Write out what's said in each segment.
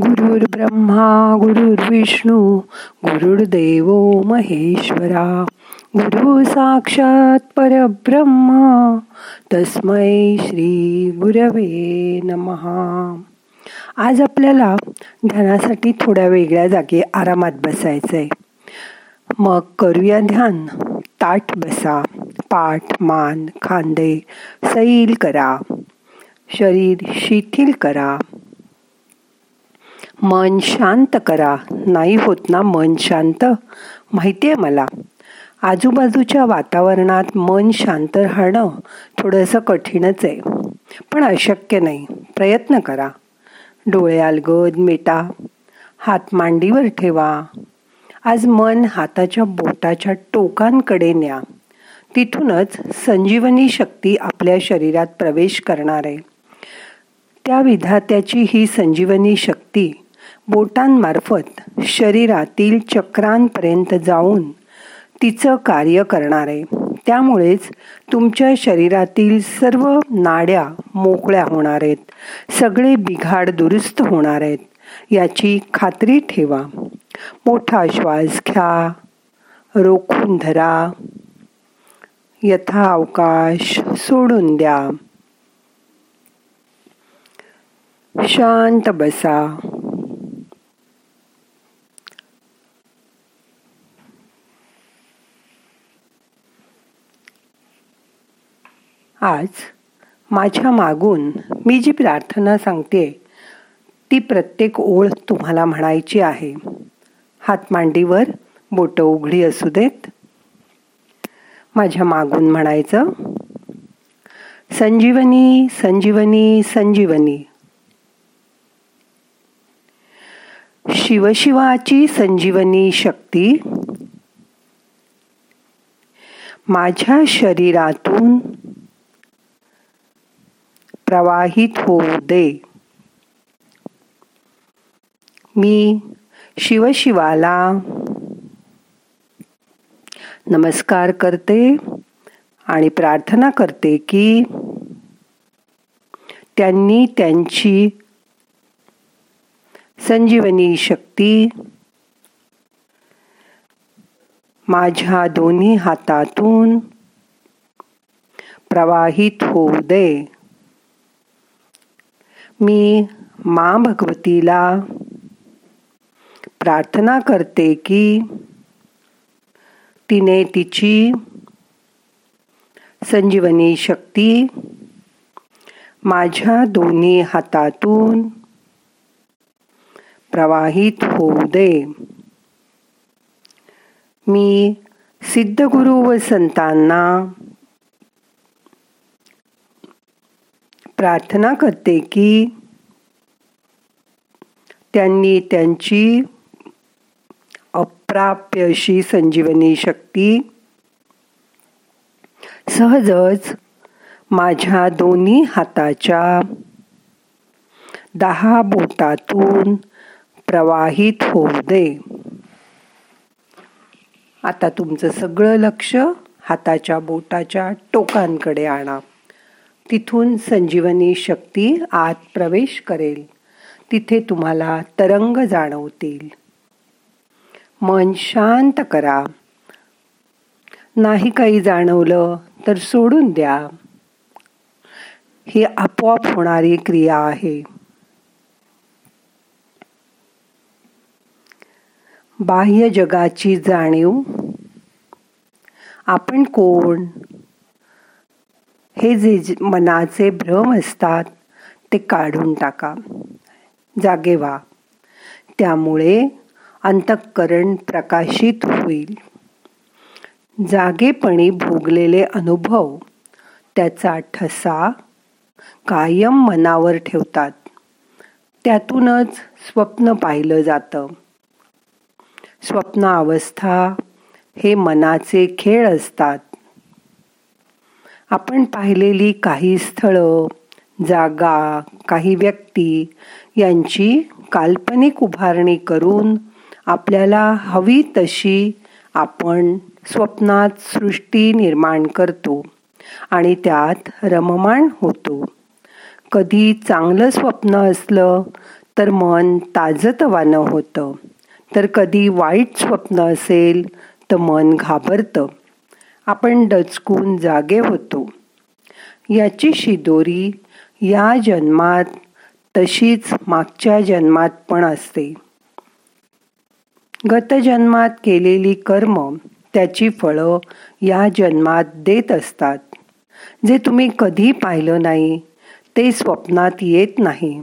गुरुर् ब्रह्मा गुरुर्विष्णू गुरुर्देव महेश्वरा गुरु साक्षात परब्रह्मा तस्मै श्री गुरवे नमहा आज आपल्याला ध्यानासाठी थोड्या वेगळ्या जागी आरामात बसायचं आहे मग करूया ध्यान. ताट बसा पाठ मान खांदे सैल करा. शरीर शिथिल करा. मन शांत करा. नाही होत ना मन शांत? माहिती आहे मला? आजूबाजूच्या वातावरणात मन शांत राहणं थोडंसं कठीणच आहे. पण अशक्य नाही. प्रयत्न करा. डोळे अलगद मिटा. हात मांडीवर ठेवा. आज मन हाताच्या बोटाच्या टोकांकडे न्या. तिथूनच संजीवनी शक्ती आपल्या शरीरात प्रवेश करणार आहे. त्या विधात्याची ही संजीवनी शक्ती बोटांमार्फत शरीरातील चक्रांपर्यंत जाऊन तिचं कार्य करणार. आहे त्यामुळेच तुमच्या शरीरातील सर्व नाड्या मोकळ्या होणार आहेत सगळे बिघाड दुरुस्त होणार आहेत याची खात्री ठेवा. मोठा श्वास घ्या. रोखून धरा. यथा अवकाश सोडून द्या. शांत बसा. आज माझ्या मागून मी जी प्रार्थना सांगते ती प्रत्येक ओळ तुम्हाला म्हणायची आहे. हात मांडीवर बोट उघडी असू देत. माझ्या मागून म्हणायचं संजीवनी संजीवनी संजीवनी. शिवशिवाची संजीवनी शक्ती माझ्या शरीरातून प्रवाहित होऊ दे. मी शिवशिवाला नमस्कार करते आणि प्रार्थना करते की त्यांनी त्यांची संजीवनी शक्ती माझ्या दोन्ही हातातून प्रवाहित होऊ दे. मी मां भगवतीला प्रार्थना करते की तिने तिची संजीवनी शक्ती माझ्या दोन्ही हातातून प्रवाहित होऊ दे. मी सिद्धगुरु व संतांना प्रार्थना करते की त्यांनी त्यांची अप्राप्य अशी संजीवनी शक्ती सहजच माझ्या दोन्ही हाताच्या दहा बोटातून प्रवाहित होऊ दे. आता तुमचं सगळं लक्ष हाताच्या बोटाच्या टोकांकडे आणा. तिथून संजीवनी शक्ती आत प्रवेश करेल. तिथे तुम्हाला तरंग जाणवतील. मन शांत करा. नाही काही जाणवलं तर सोडून द्या. ही आपोआप होणारी क्रिया आहे. बाह्य जगाची जाणीव. आपण कोण? हे जे मनाचे भ्रम असतात ते काढून टाका. जागे व्हा. त्यामुळे अंतःकरण प्रकाशित होईल. जागेपणी भोगलेले अनुभव त्याचा ठसा कायम मनावर ठेवतात. त्यातूनच स्वप्न पाहिलं जातं. स्वप्न अवस्था हे मनाचे खेळ असतात. आपण पाहिलेली काही स्थळं जागा काही व्यक्ती यांची काल्पनिक उभारणी करून आपल्याला हवी तशी आपण स्वप्नात सृष्टी निर्माण करतो आणि त्यात रममाण होतो. कधी चांगलं स्वप्न असलं तर मन ताजतवानं होतं. तर कधी वाईट स्वप्न असेल तर मन घाबरतं. आपण डचकून जागे होतो. याची शिदोरी या जन्मात तशीच मागच्या जन्मात पण असते. गत जन्मात केलेली कर्म त्याची फळं या जन्मात देत असतात. जे तुम्ही कधी पाहिलं नाही ते स्वप्नात येत नाही.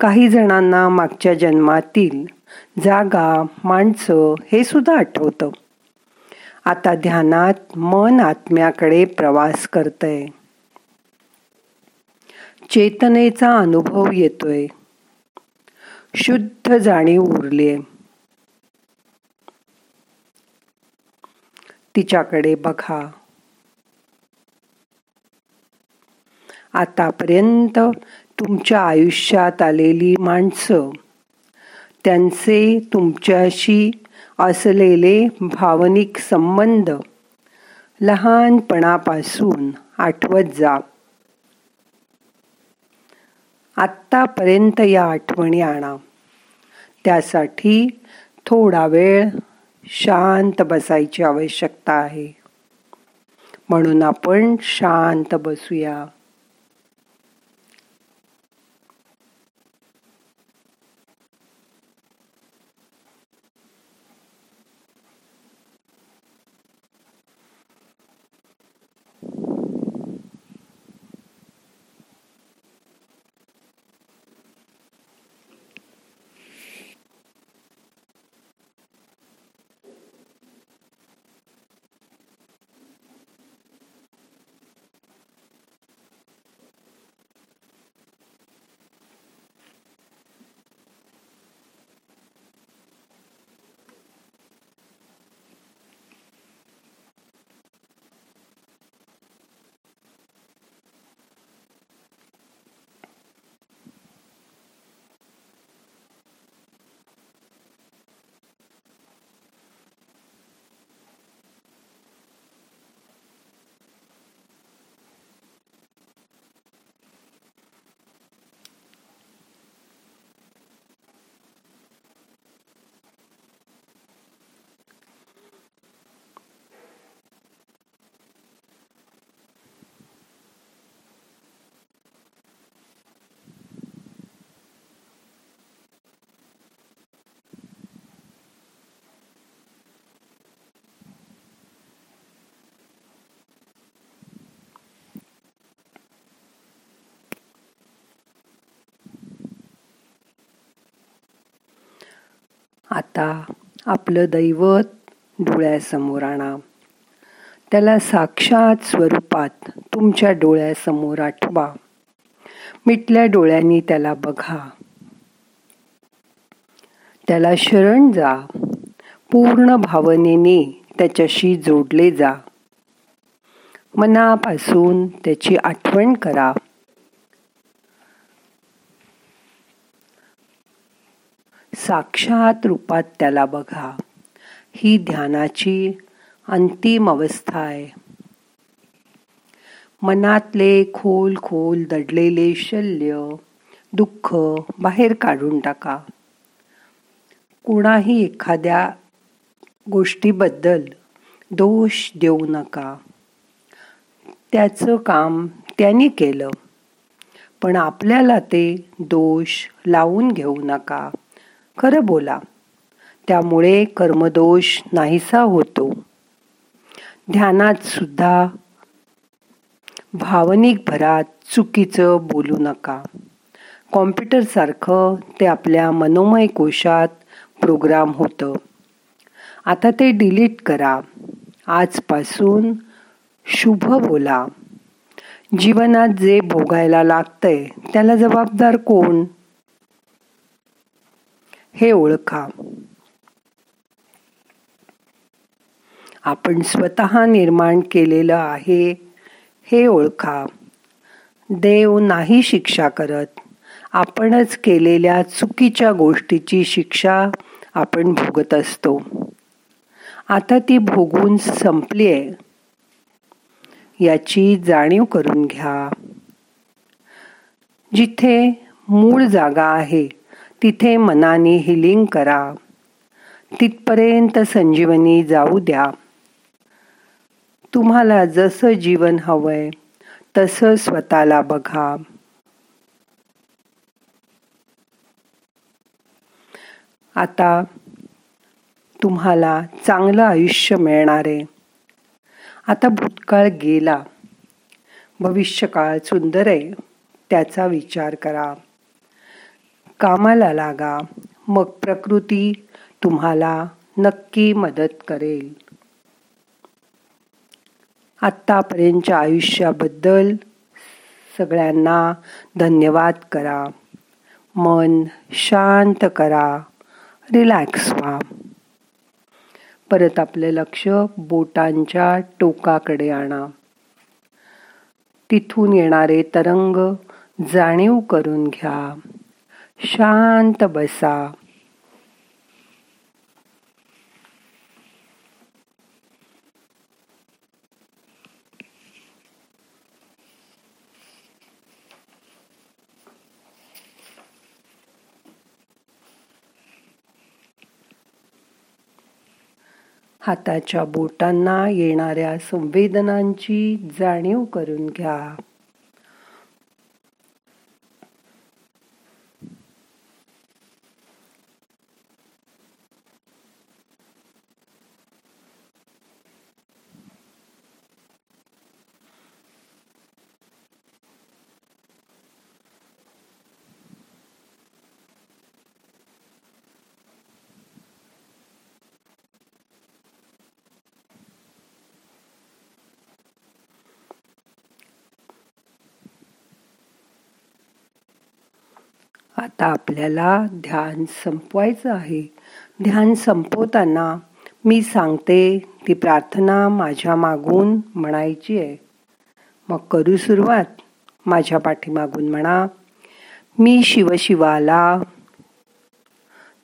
काही जणांना मागच्या जन्मातील जागा माणसं हे सुद्धा आठवतं. आता ध्यानात मन आत्म्याकडे प्रवास करतंय. चेतनेचा अनुभव येतोय. शुद्ध जाणीव उरलीय. तिच्याकडे बघा. आतापर्यंत तुमच्या आयुष्यात आलेली माणसं त्यांचे तुमच्याशी असलेले भावनिक संबंध लहानपणापासून आठवत जा. आत्तापर्यंत या आठवणी आणा. त्यासाठी थोडा वेळ शांत बसायची आवश्यकता आहे. म्हणून आपण शांत बसूया. आता आपलं दैवत डोळ्यासमोर आणा. त्याला साक्षात स्वरूपात तुमच्या डोळ्यासमोर आठवा. मिटल्या डोळ्यांनी त्याला बघा. त्याला शरण जा. पूर्ण भावनेने त्याच्याशी जोडले जा. मनापासून त्याची आठवण करा. साक्षात रूपात त्याला बघा. ही ध्यानाची अंतिम अवस्था आहे. मनातले खोल खोल दडलेले शल्य दुःख बाहेर काढून टाका. कुणाही एखाद्या गोष्टीबद्दल दोष देऊ नका. त्याचं काम त्यांनी केलं पण आपल्याला ते दोष लावून घेऊ नका. खरं बोला. त्यामुळे कर्मदोष नाहीसा होतो. ध्यानात सुद्धा भावनिक भरात चुकीचं बोलू नका. कॉम्प्युटर सारखं ते आपल्या मनोमय कोशात प्रोग्राम होतं. आता ते डिलीट करा. आजपासून शुभ बोला. जीवनात जे भोगायला लागतंय त्याला जबाबदार कोण? हे ओळखा आपण स्वतः निर्माण केलेलं आहे हे ओळखा देव नाही शिक्षा करत. आपणच केलेल्या चुकीच्या गोष्टीची शिक्षा आपण भोगत असतो. आता ती भोगून संपली आहे याची जाणीव करून घ्या. जिथे मूळ जागा आहे तिथे मनाने हिलिंग करा. तिथपर्यंत संजीवनी जाऊ द्या. तुम्हाला जसं जीवन हवंय तसं स्वतःला बघा. आता तुम्हाला चांगलं आयुष्य मिळणार आहे. आता भूतकाळ गेला. भविष्यकाळ सुंदर आहे. त्याचा विचार करा. कामाला लागा मग प्रकृती तुम्हाला नक्की मदत करेल. आत्तापर्यंतच्या आयुष्याबद्दल सगळ्यांना धन्यवाद करा. मन शांत करा. रिलॅक्स व्हा. परत आपले लक्ष बोटांच्या टोकाकडे आणा. तिथून येणारे तरंग जाणीव करून घ्या. शांत बसा. हाताच्या बोटांना येणाऱ्या संवेदनांची जाणीव करून घ्या. आता आपल्याला ध्यान संपवायचं आहे. ध्यान संपवताना मी सांगते ती प्रार्थना माझ्या मागून म्हणायची आहे. मग करू सुरुवात. माझ्या पाठीमागून म्हणा मी शिवशिवाला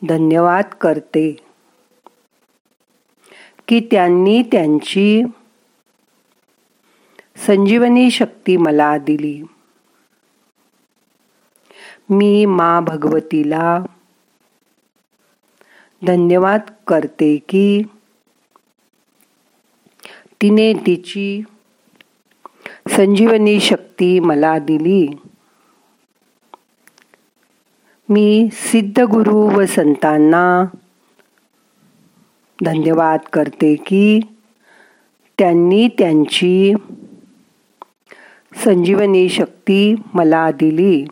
धन्यवाद करते की त्यांनी त्यांची संजीवनी शक्ती मला दिली. मी मा भगवतीला धन्यवाद करते की तिने तिची संजीवनी शक्ती मला दिली. मी सिद्ध गुरु व संतांना धन्यवाद करते की त्यांनी त्यांची संजीवनी शक्ती मला दिली.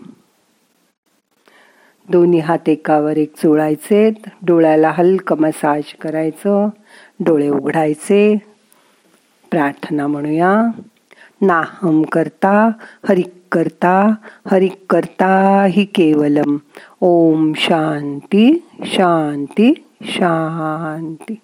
दोन्ही हात एकावर एक चोळायचे डोळ्याला हलकं मसाज करायचं डोळे उघडायचे. प्रार्थना म्हणूया. नाहम करता हरिक करता हरिक करता हि केवलम. ओम शांती शांती शांती.